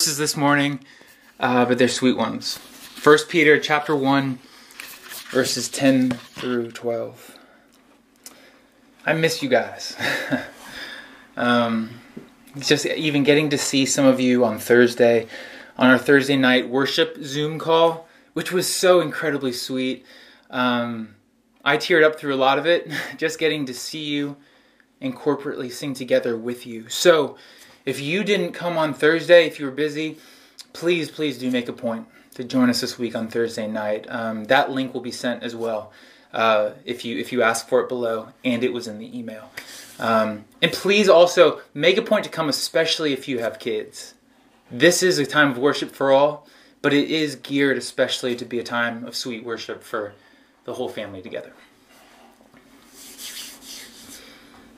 verses this morning, uh, but they're sweet ones. First Peter chapter one, verses ten through twelve. I miss you guys. um, just even getting to see some of you on Thursday, on our Thursday night worship Zoom call, which was so incredibly sweet. Um, I teared up through a lot of it, just getting to see you and corporately sing together with you. So, if you didn't come on Thursday, if you were busy, please, please do make a point to join us this week on Thursday night. Um, that link will be sent as well uh, if you if you ask for it below, and it was in the email. Um, and please also make a point to come, especially if you have kids. This is a time of worship for all, but it is geared especially to be a time of sweet worship for the whole family together.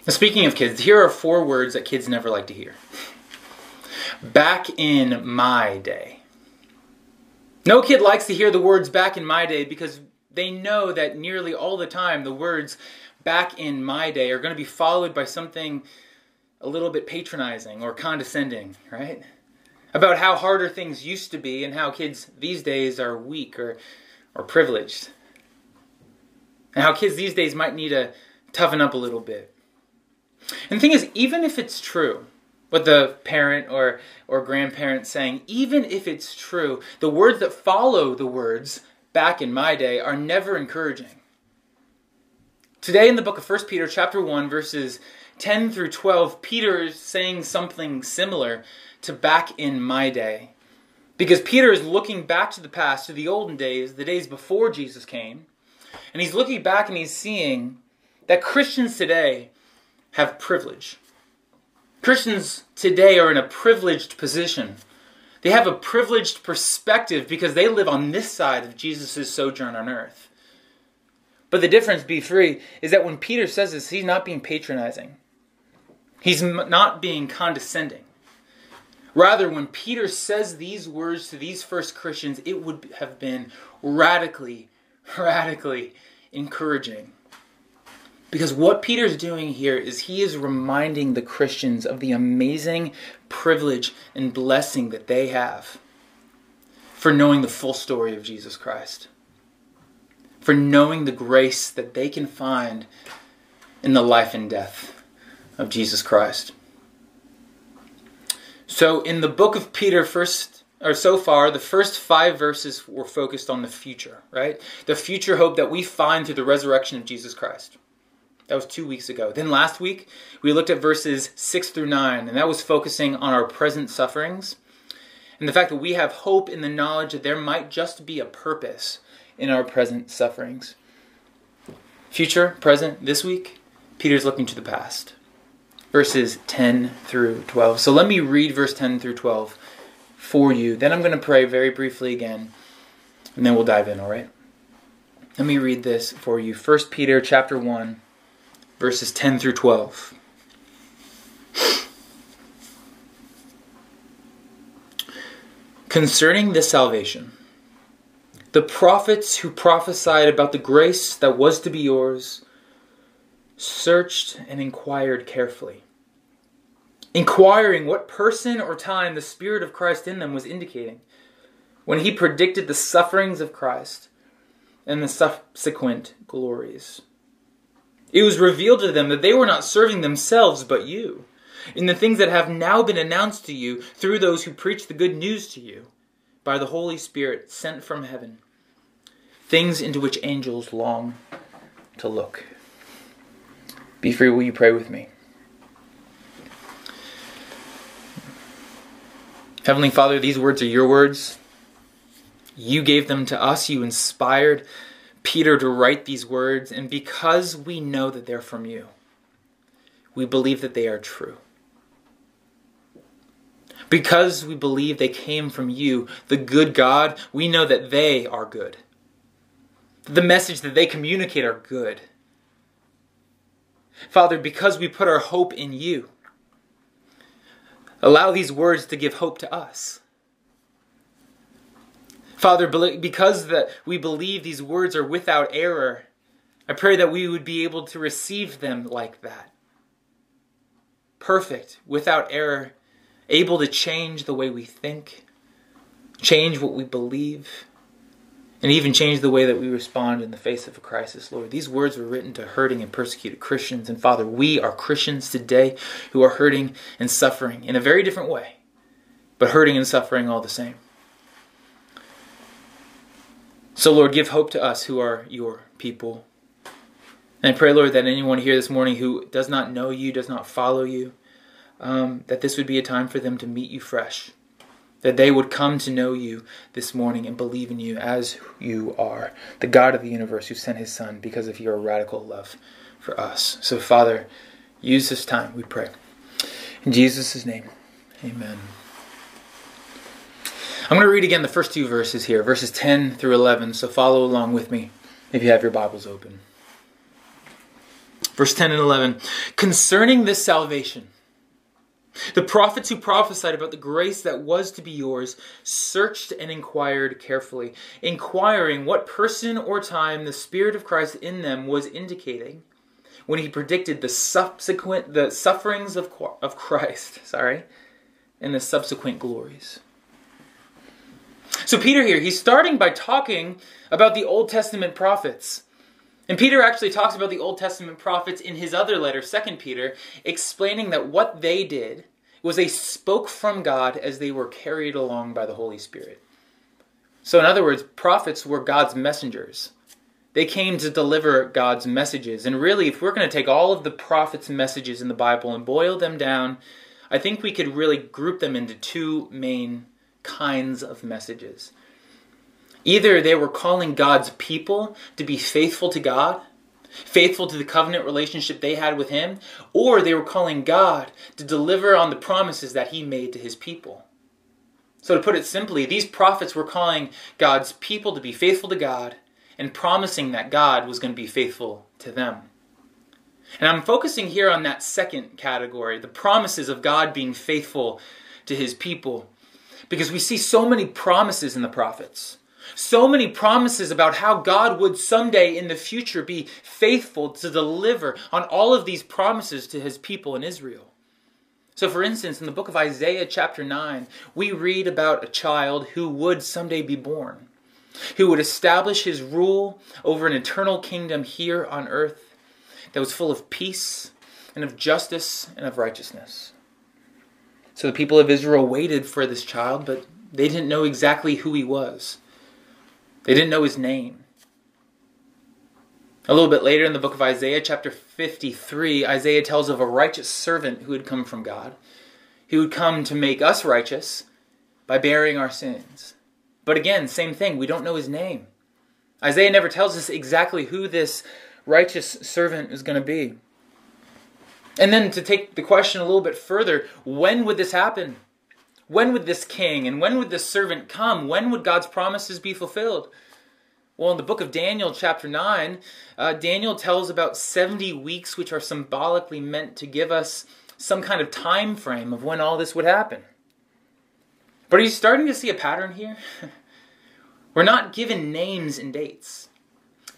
Speaking of kids, here are four words that kids never like to hear. Back in my day. No kid likes to hear the words back in my day because they know that nearly all the time the words back in my day are going to be followed by something a little bit patronizing or condescending, right? About how harder things used to be and how kids these days are weak or, or privileged. And how kids these days might need to toughen up a little bit. And the thing is, even if it's true, what the parent or, or grandparent saying, even if it's true, the words that follow the words back in my day are never encouraging. Today in the book of 1 Peter chapter 1 verses 10 through 12, Peter is saying something similar to back in my day. Because Peter is looking back to the past, to the olden days, the days before Jesus came, and he's looking back and he's seeing that Christians today have privilege. Christians today are in a privileged position. They have a privileged perspective because they live on this side of Jesus' sojourn on earth. But the difference, BeFree, is that when Peter says this, he's not being patronizing. He's not being condescending. Rather, when Peter says these words to these first Christians, it would have been radically, radically encouraging. Because what Peter's doing here is he is reminding the Christians of the amazing privilege and blessing that they have for knowing the full story of Jesus Christ, for knowing the grace that they can find in the life and death of Jesus Christ. So, in the book of Peter, first or so far, the first five verses were focused on the future, right? The future hope that we find through the resurrection of Jesus Christ. That was two weeks ago. Then last week, we looked at verses 6 through 9, and that was focusing on our present sufferings and the fact that we have hope in the knowledge that there might just be a purpose in our present sufferings. Future, present, this week, Peter's looking to the past. Verses 10 through 12. So let me read verse 10 through 12 for you. Then I'm going to pray very briefly again, and then we'll dive in, all right? Let me read this for you. 1 Peter chapter 1 verses 10 through 12. Concerning this salvation, the prophets who prophesied about the grace that was to be yours searched and inquired carefully, inquiring what person or time the Spirit of Christ in them was indicating when he predicted the sufferings of Christ and the subsequent glories. It was revealed to them that they were not serving themselves but you, in the things that have now been announced to you through those who preach the good news to you by the Holy Spirit sent from heaven, things into which angels long to look. BeFree, will you pray with me? Heavenly Father, these words are your words. You gave them to us, you inspired Peter to write these words, and because we know that they're from you, we believe that they are true. Because we believe they came from you, the good God, we know that they are good. The message that they communicate are good. Father, because we put our hope in you, allow these words to give hope to us. Father, because that we believe these words are without error, I pray that we would be able to receive them like that. Perfect, without error, able to change the way we think, change what we believe, and even change the way that we respond in the face of a crisis, Lord. These words were written to hurting and persecuted Christians. And Father, we are Christians today who are hurting and suffering in a very different way, but hurting and suffering all the same. So, Lord, give hope to us who are your people. And I pray, Lord, that anyone here this morning who does not know you, does not follow you, um, that this would be a time for them to meet you fresh that they would come to know you this morning and believe in you as you are, the God of the universe who sent his Son because of your radical love for us. So, Father, use this time, we pray. In Jesus' name, amen. I'm going to read again the first two verses here, verses 10 through 11, so follow along with me if you have your Bibles open. Verse 10 and 11. Concerning this salvation, the prophets who prophesied about the grace that was to be yours searched and inquired carefully, inquiring what person or time the Spirit of Christ in them was indicating when he predicted the subsequent the sufferings of, of Christ, sorry, and the subsequent glories. So Peter here, he's starting by talking about the Old Testament prophets. And Peter actually talks about the Old Testament prophets in his other letter, 2 Peter, explaining that what they did was they spoke from God as they were carried along by the Holy Spirit. So, in other words, prophets were God's messengers. They came to deliver God's messages. And really, if we're going to take all of the prophets' messages in the Bible and boil them down, I think we could really group them into two main kinds of messages. Either they were calling God's people to be faithful to God, faithful to the covenant relationship they had with Him, or they were calling God to deliver on the promises that He made to His people. So, to put it simply, these prophets were calling God's people to be faithful to God and promising that God was going to be faithful to them. And I'm focusing here on that second category, the promises of God being faithful to his people. Because we see so many promises in the prophets. So many promises about how God would someday in the future be faithful to deliver on all of these promises to his people in Israel. So, for instance, in the book of Isaiah, chapter 9, we read about a child who would someday be born, who would establish his rule over an eternal kingdom here on earth that was full of peace and of justice and of righteousness. So the people of Israel waited for this child, but they didn't know exactly who he was. They didn't know his name. A little bit later in the book of Isaiah, chapter 53, Isaiah tells of a righteous servant who had come from God, who would come to make us righteous by bearing our sins. But again, same thing, we don't know his name. Isaiah never tells us exactly who this righteous servant is going to be. And then to take the question a little bit further, when would this happen? When would this king and when would this servant come? When would God's promises be fulfilled? Well, in the book of Daniel, chapter 9, uh, Daniel tells about 70 weeks, which are symbolically meant to give us some kind of time frame of when all this would happen. But are you starting to see a pattern here? We're not given names and dates.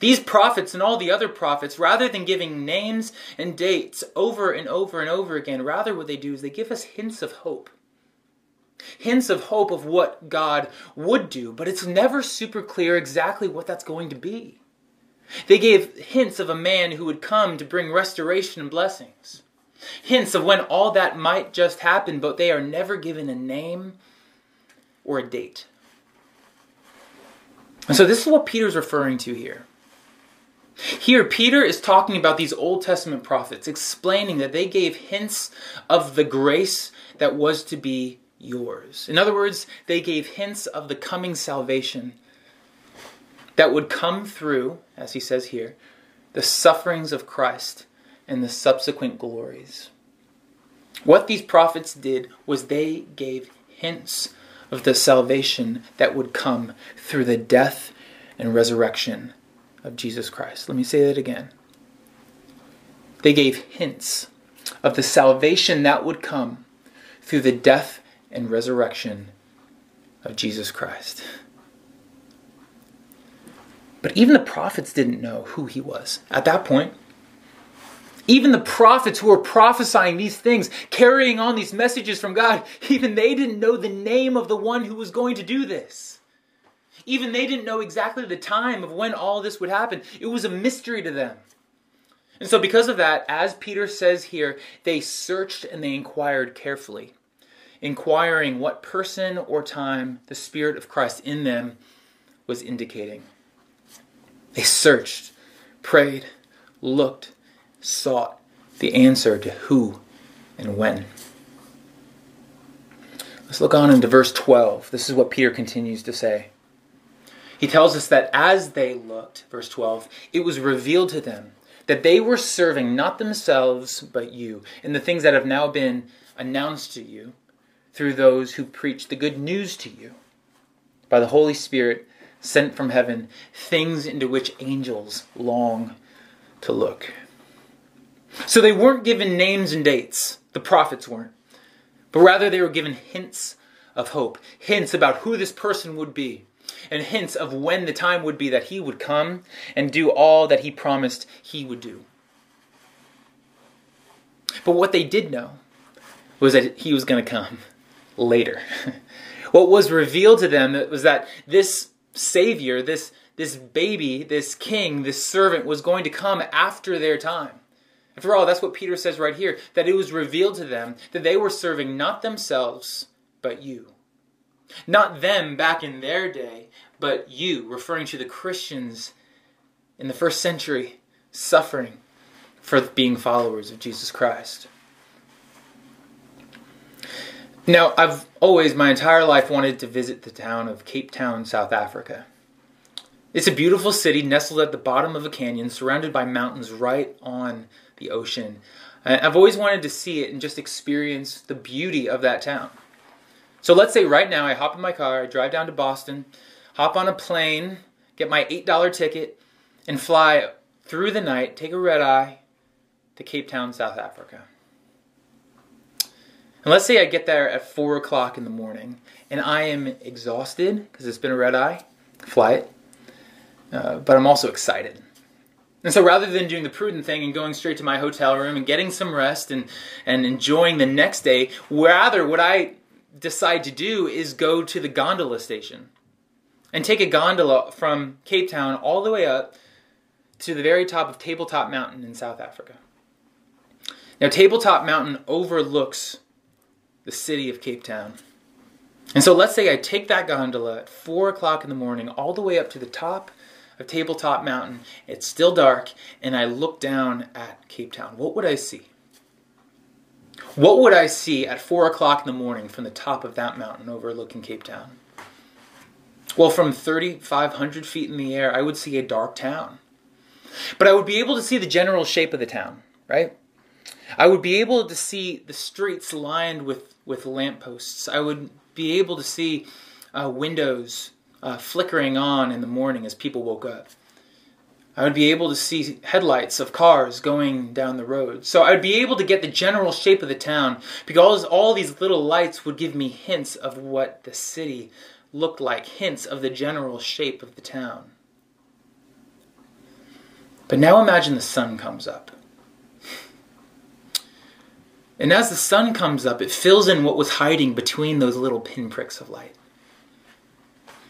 These prophets and all the other prophets, rather than giving names and dates over and over and over again, rather what they do is they give us hints of hope hints of hope of what God would do, but it's never super clear exactly what that's going to be. They gave hints of a man who would come to bring restoration and blessings. Hints of when all that might just happen, but they are never given a name or a date. And so this is what Peter's referring to here. Here, Peter is talking about these Old Testament prophets, explaining that they gave hints of the grace that was to be yours. In other words, they gave hints of the coming salvation that would come through, as he says here, the sufferings of Christ and the subsequent glories. What these prophets did was they gave hints of the salvation that would come through the death and resurrection of Jesus Christ. Let me say that again. They gave hints of the salvation that would come through the death and resurrection of Jesus Christ. But even the prophets didn't know who he was. At that point, Even the prophets who were prophesying these things, carrying on these messages from God, even they didn't know the name of the one who was going to do this. Even they didn't know exactly the time of when all this would happen. It was a mystery to them. And so, because of that, as Peter says here, they searched and they inquired carefully, inquiring what person or time the Spirit of Christ in them was indicating. They searched, prayed, looked, sought the answer to who and when. Let's look on into verse 12. This is what Peter continues to say. He tells us that as they looked, verse 12, it was revealed to them that they were serving not themselves but you in the things that have now been announced to you through those who preach the good news to you by the Holy Spirit sent from heaven, things into which angels long to look. So they weren't given names and dates, the prophets weren't, but rather they were given hints of hope, hints about who this person would be, and hints of when the time would be that he would come and do all that he promised he would do. But what they did know was that he was going to come later. what was revealed to them was that this Savior, this, this baby, this king, this servant was going to come after their time. After all, that's what Peter says right here that it was revealed to them that they were serving not themselves, but you. Not them back in their day, but you, referring to the Christians in the first century suffering for being followers of Jesus Christ. Now, I've always, my entire life, wanted to visit the town of Cape Town, South Africa. It's a beautiful city nestled at the bottom of a canyon, surrounded by mountains right on the ocean. I've always wanted to see it and just experience the beauty of that town. So let's say right now I hop in my car, I drive down to Boston, hop on a plane, get my $8 ticket, and fly through the night, take a red eye to Cape Town, South Africa. And let's say I get there at 4 o'clock in the morning and I am exhausted because it's been a red eye flight, uh, but I'm also excited. And so rather than doing the prudent thing and going straight to my hotel room and getting some rest and, and enjoying the next day, rather what I decide to do is go to the gondola station and take a gondola from Cape Town all the way up to the very top of Tabletop Mountain in South Africa. Now, Tabletop Mountain overlooks the city of Cape Town. And so let's say I take that gondola at 4 o'clock in the morning all the way up to the top of Tabletop Mountain. It's still dark, and I look down at Cape Town. What would I see? What would I see at 4 o'clock in the morning from the top of that mountain overlooking Cape Town? Well, from 3,500 feet in the air, I would see a dark town. But I would be able to see the general shape of the town, right? I would be able to see the streets lined with, with lampposts. I would be able to see uh, windows uh, flickering on in the morning as people woke up. I would be able to see headlights of cars going down the road. So I would be able to get the general shape of the town because all these little lights would give me hints of what the city looked like, hints of the general shape of the town. But now imagine the sun comes up. And as the sun comes up, it fills in what was hiding between those little pinpricks of light.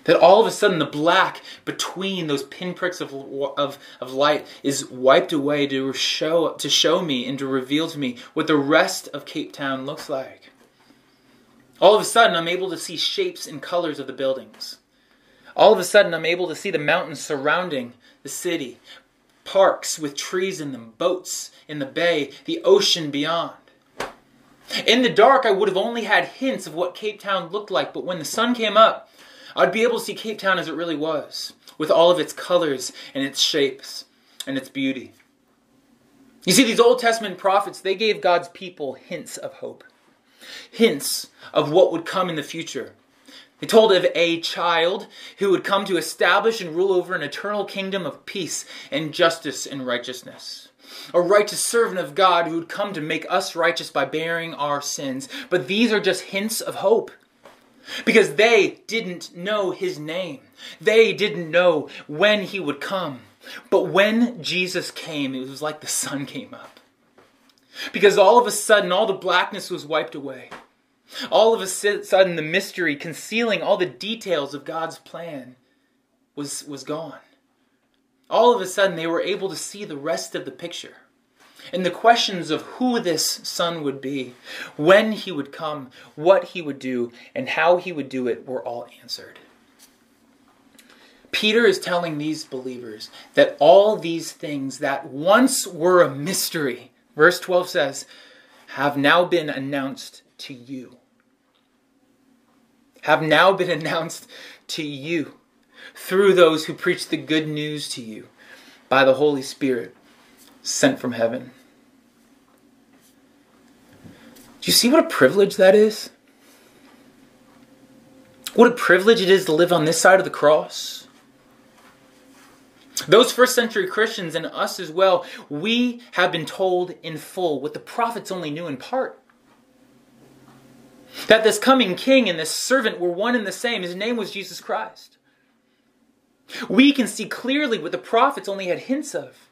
That all of a sudden the black between those pinpricks of, of, of light is wiped away to show, to show me and to reveal to me what the rest of Cape Town looks like. All of a sudden, I'm able to see shapes and colors of the buildings. All of a sudden, I'm able to see the mountains surrounding the city, parks with trees in them, boats in the bay, the ocean beyond. In the dark, I would have only had hints of what Cape Town looked like, but when the sun came up, I'd be able to see Cape Town as it really was, with all of its colors and its shapes and its beauty. You see, these Old Testament prophets, they gave God's people hints of hope, hints of what would come in the future. They told of a child who would come to establish and rule over an eternal kingdom of peace and justice and righteousness a righteous servant of God who would come to make us righteous by bearing our sins. But these are just hints of hope. Because they didn't know his name. They didn't know when he would come. But when Jesus came, it was like the sun came up. Because all of a sudden, all the blackness was wiped away. All of a sudden, the mystery concealing all the details of God's plan was, was gone. All of a sudden, they were able to see the rest of the picture. And the questions of who this son would be, when he would come, what he would do, and how he would do it were all answered. Peter is telling these believers that all these things that once were a mystery, verse 12 says, have now been announced to you. Have now been announced to you through those who preach the good news to you by the Holy Spirit sent from heaven. Do you see what a privilege that is? What a privilege it is to live on this side of the cross. Those first century Christians and us as well, we have been told in full what the prophets only knew in part. That this coming king and this servant were one and the same. His name was Jesus Christ. We can see clearly what the prophets only had hints of.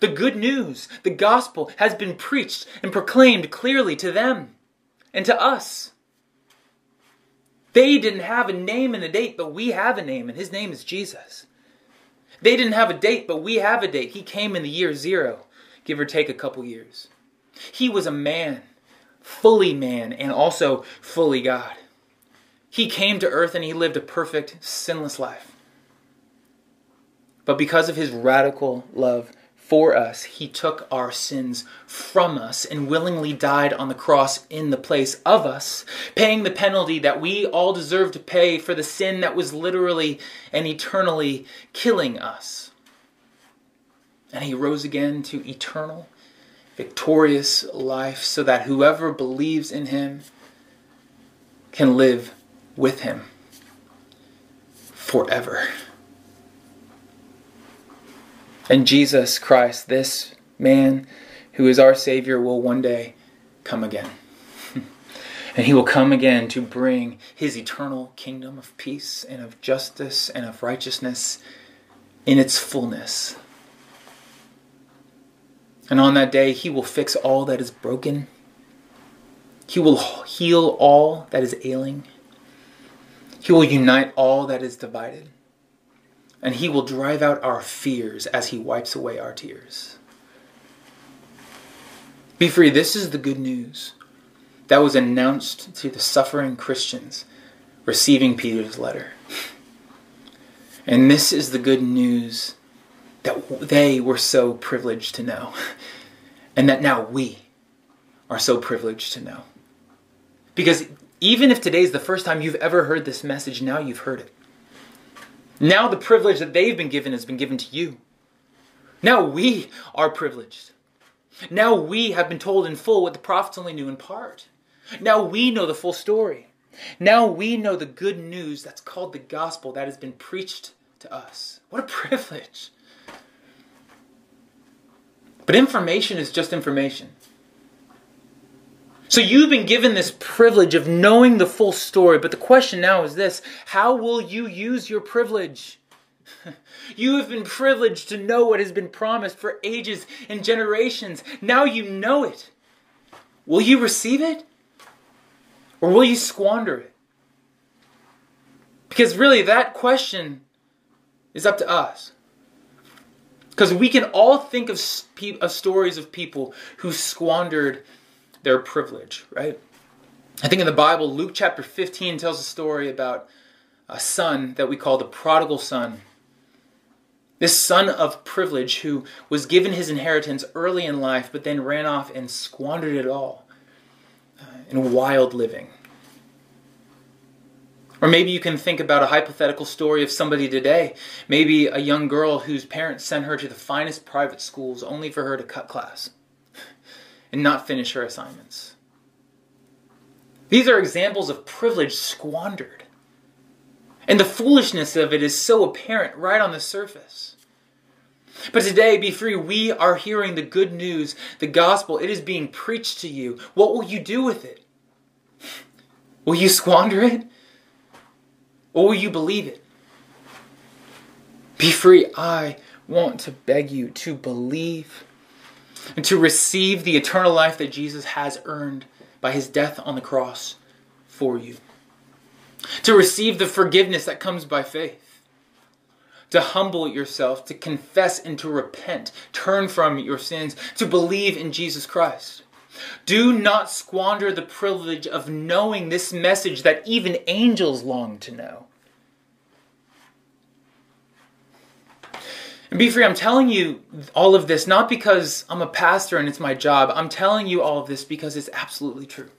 The good news, the gospel, has been preached and proclaimed clearly to them and to us. They didn't have a name and a date, but we have a name, and his name is Jesus. They didn't have a date, but we have a date. He came in the year zero, give or take a couple years. He was a man, fully man, and also fully God. He came to earth and he lived a perfect, sinless life. But because of his radical love for us, he took our sins from us and willingly died on the cross in the place of us, paying the penalty that we all deserve to pay for the sin that was literally and eternally killing us. And he rose again to eternal, victorious life so that whoever believes in him can live with him forever. And Jesus Christ, this man who is our Savior, will one day come again. and he will come again to bring his eternal kingdom of peace and of justice and of righteousness in its fullness. And on that day, he will fix all that is broken. He will heal all that is ailing. He will unite all that is divided and he will drive out our fears as he wipes away our tears. BeFree. This is the good news that was announced to the suffering Christians receiving Peter's letter. And this is the good news that they were so privileged to know, and that now we are so privileged to know. Because even if today is the first time you've ever heard this message, now you've heard it. Now the privilege that they've been given has been given to you. Now we are privileged. Now we have been told in full what the prophets only knew in part. Now we know the full story. Now we know the good news that's called the gospel that has been preached to us. What a privilege. But information is just information. So you've been given this privilege of knowing the full story, but the question now is this how will you use your privilege? You have been privileged to know what has been promised for ages and generations. Now you know it. Will you receive it? Or will you squander it? Because really, that question is up to us. Because we can all think of, of stories of people who squandered their privilege, right? I think in the Bible, Luke chapter 15 tells a story about a son that we call the prodigal son. This son of privilege who was given his inheritance early in life, but then ran off and squandered it all uh, in wild living. Or maybe you can think about a hypothetical story of somebody today. Maybe a young girl whose parents sent her to the finest private schools only for her to cut class and not finish her assignments. These are examples of privilege squandered. And the foolishness of it is so apparent right on the surface. But today, BeFree. We are hearing the good news, the gospel. It is being preached to you. What will you do with it? Will you squander it? Or will you believe it? BeFree. I want to beg you to believe and to receive the eternal life that Jesus has earned by his death on the cross for you. To receive the forgiveness that comes by faith. To humble yourself, to confess and to repent, turn from your sins, to believe in Jesus Christ. Do not squander the privilege of knowing this message that even angels long to know. And BeFree, I'm telling you all of this not because I'm a pastor and it's my job. I'm telling you all of this because it's absolutely true.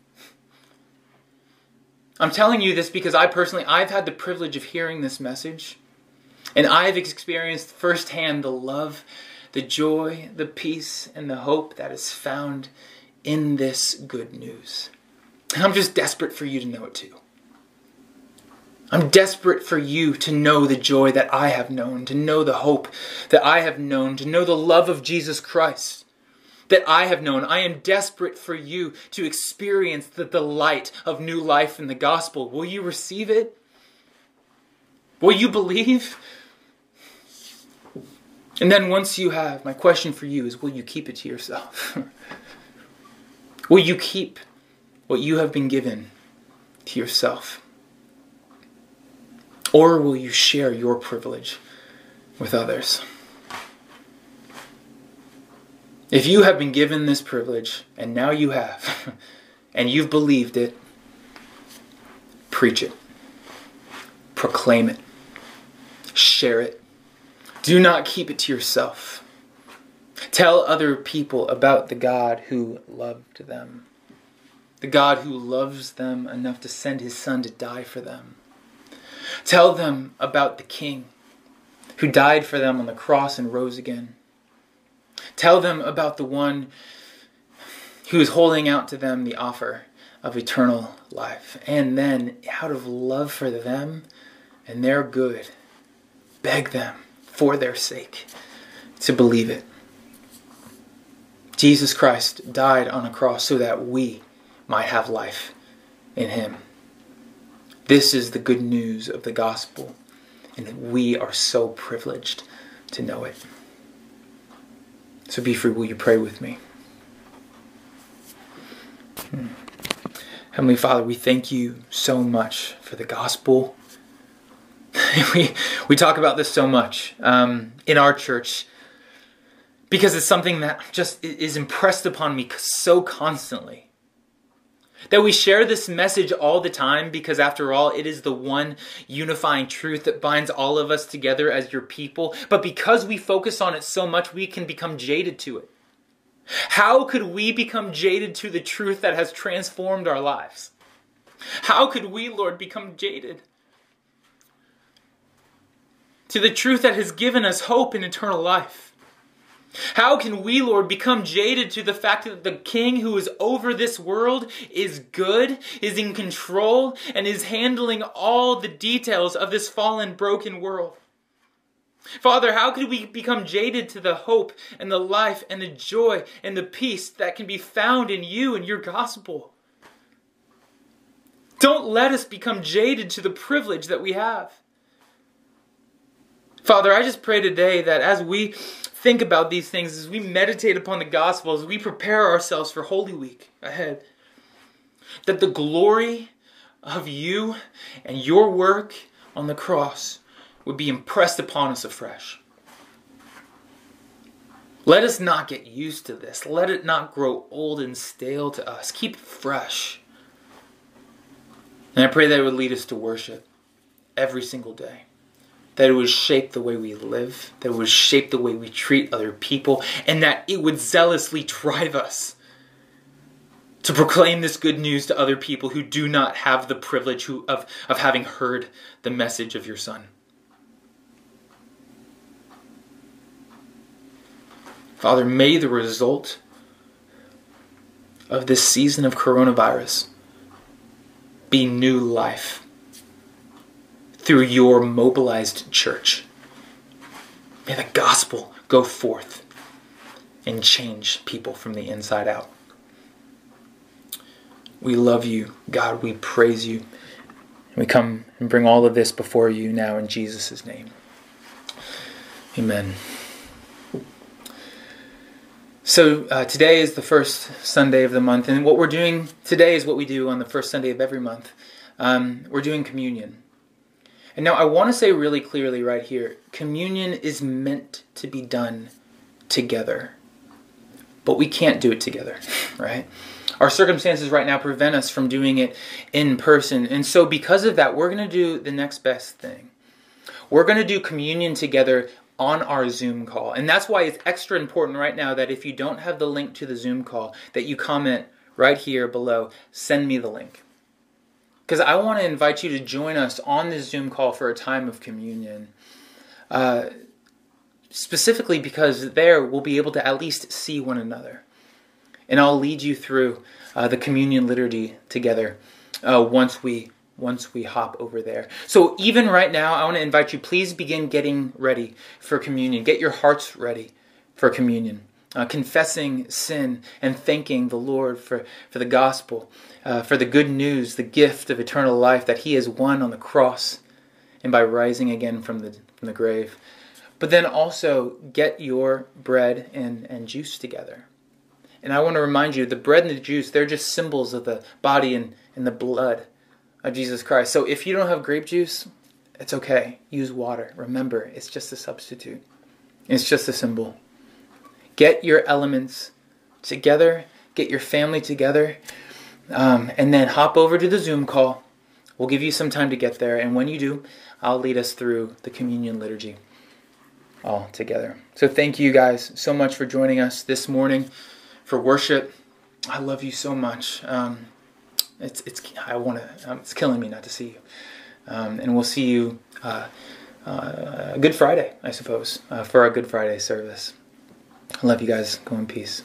I'm telling you this because I personally, I've had the privilege of hearing this message. And I've experienced firsthand the love, the joy, the peace, and the hope that is found in this good news. And I'm just desperate for you to know it too. I'm desperate for you to know the joy that I have known, to know the hope that I have known, to know the love of Jesus Christ that I have known. I am desperate for you to experience the delight of new life in the gospel. Will you receive it? Will you believe? And then once you have, my question for you is will you keep it to yourself? will you keep what you have been given to yourself? Or will you share your privilege with others? If you have been given this privilege, and now you have, and you've believed it, preach it, proclaim it, share it. Do not keep it to yourself. Tell other people about the God who loved them, the God who loves them enough to send his Son to die for them. Tell them about the King who died for them on the cross and rose again. Tell them about the one who is holding out to them the offer of eternal life. And then, out of love for them and their good, beg them for their sake to believe it. Jesus Christ died on a cross so that we might have life in Him. This is the good news of the gospel, and we are so privileged to know it. So BeFree, will you pray with me? Hmm. Heavenly Father, we thank you so much for the gospel. we, we talk about this so much um, in our church because it's something that just is impressed upon me so constantly. That we share this message all the time because, after all, it is the one unifying truth that binds all of us together as your people. But because we focus on it so much, we can become jaded to it. How could we become jaded to the truth that has transformed our lives? How could we, Lord, become jaded to the truth that has given us hope in eternal life? How can we, Lord, become jaded to the fact that the King who is over this world is good, is in control, and is handling all the details of this fallen, broken world? Father, how could we become jaded to the hope and the life and the joy and the peace that can be found in you and your gospel? Don't let us become jaded to the privilege that we have. Father, I just pray today that as we think about these things, as we meditate upon the gospel, as we prepare ourselves for Holy Week ahead, that the glory of you and your work on the cross would be impressed upon us afresh. Let us not get used to this. Let it not grow old and stale to us. Keep it fresh. And I pray that it would lead us to worship every single day that it would shape the way we live, that it would shape the way we treat other people, and that it would zealously drive us to proclaim this good news to other people who do not have the privilege who, of, of having heard the message of your Son. Father, may the result of this season of coronavirus be new life through your mobilized church. May the gospel go forth and change people from the inside out. We love you, God. We praise you. We come and bring all of this before you now in Jesus' name. Amen. So uh, today is the first Sunday of the month, and what we're doing today is what we do on the first Sunday of every month. Um, we're doing communion. And now I want to say really clearly right here communion is meant to be done together, but we can't do it together, right? Our circumstances right now prevent us from doing it in person. And so, because of that, we're going to do the next best thing. We're going to do communion together on our Zoom call. And that's why it's extra important right now that if you don't have the link to the Zoom call, that you comment right here below, send me the link. Because I want to invite you to join us on this Zoom call for a time of communion. Uh, specifically because there we'll be able to at least see one another. And I'll lead you through uh, the communion liturgy together uh, once we once we hop over there. So even right now, I want to invite you, please begin getting ready for communion. Get your hearts ready for communion. Uh, confessing sin and thanking the Lord for, for the gospel, uh, for the good news, the gift of eternal life that He has won on the cross and by rising again from the, from the grave. But then also get your bread and, and juice together. And I want to remind you the bread and the juice, they're just symbols of the body and, and the blood of Jesus Christ. So if you don't have grape juice, it's okay. Use water. Remember, it's just a substitute, it's just a symbol. Get your elements together, get your family together, um, and then hop over to the Zoom call. We'll give you some time to get there, and when you do, I'll lead us through the communion liturgy all together. So thank you guys so much for joining us this morning for worship. I love you so much. Um, it's it's I want to. Um, it's killing me not to see you. Um, and we'll see you uh, uh, Good Friday, I suppose, uh, for our Good Friday service. I love you guys. Go in peace.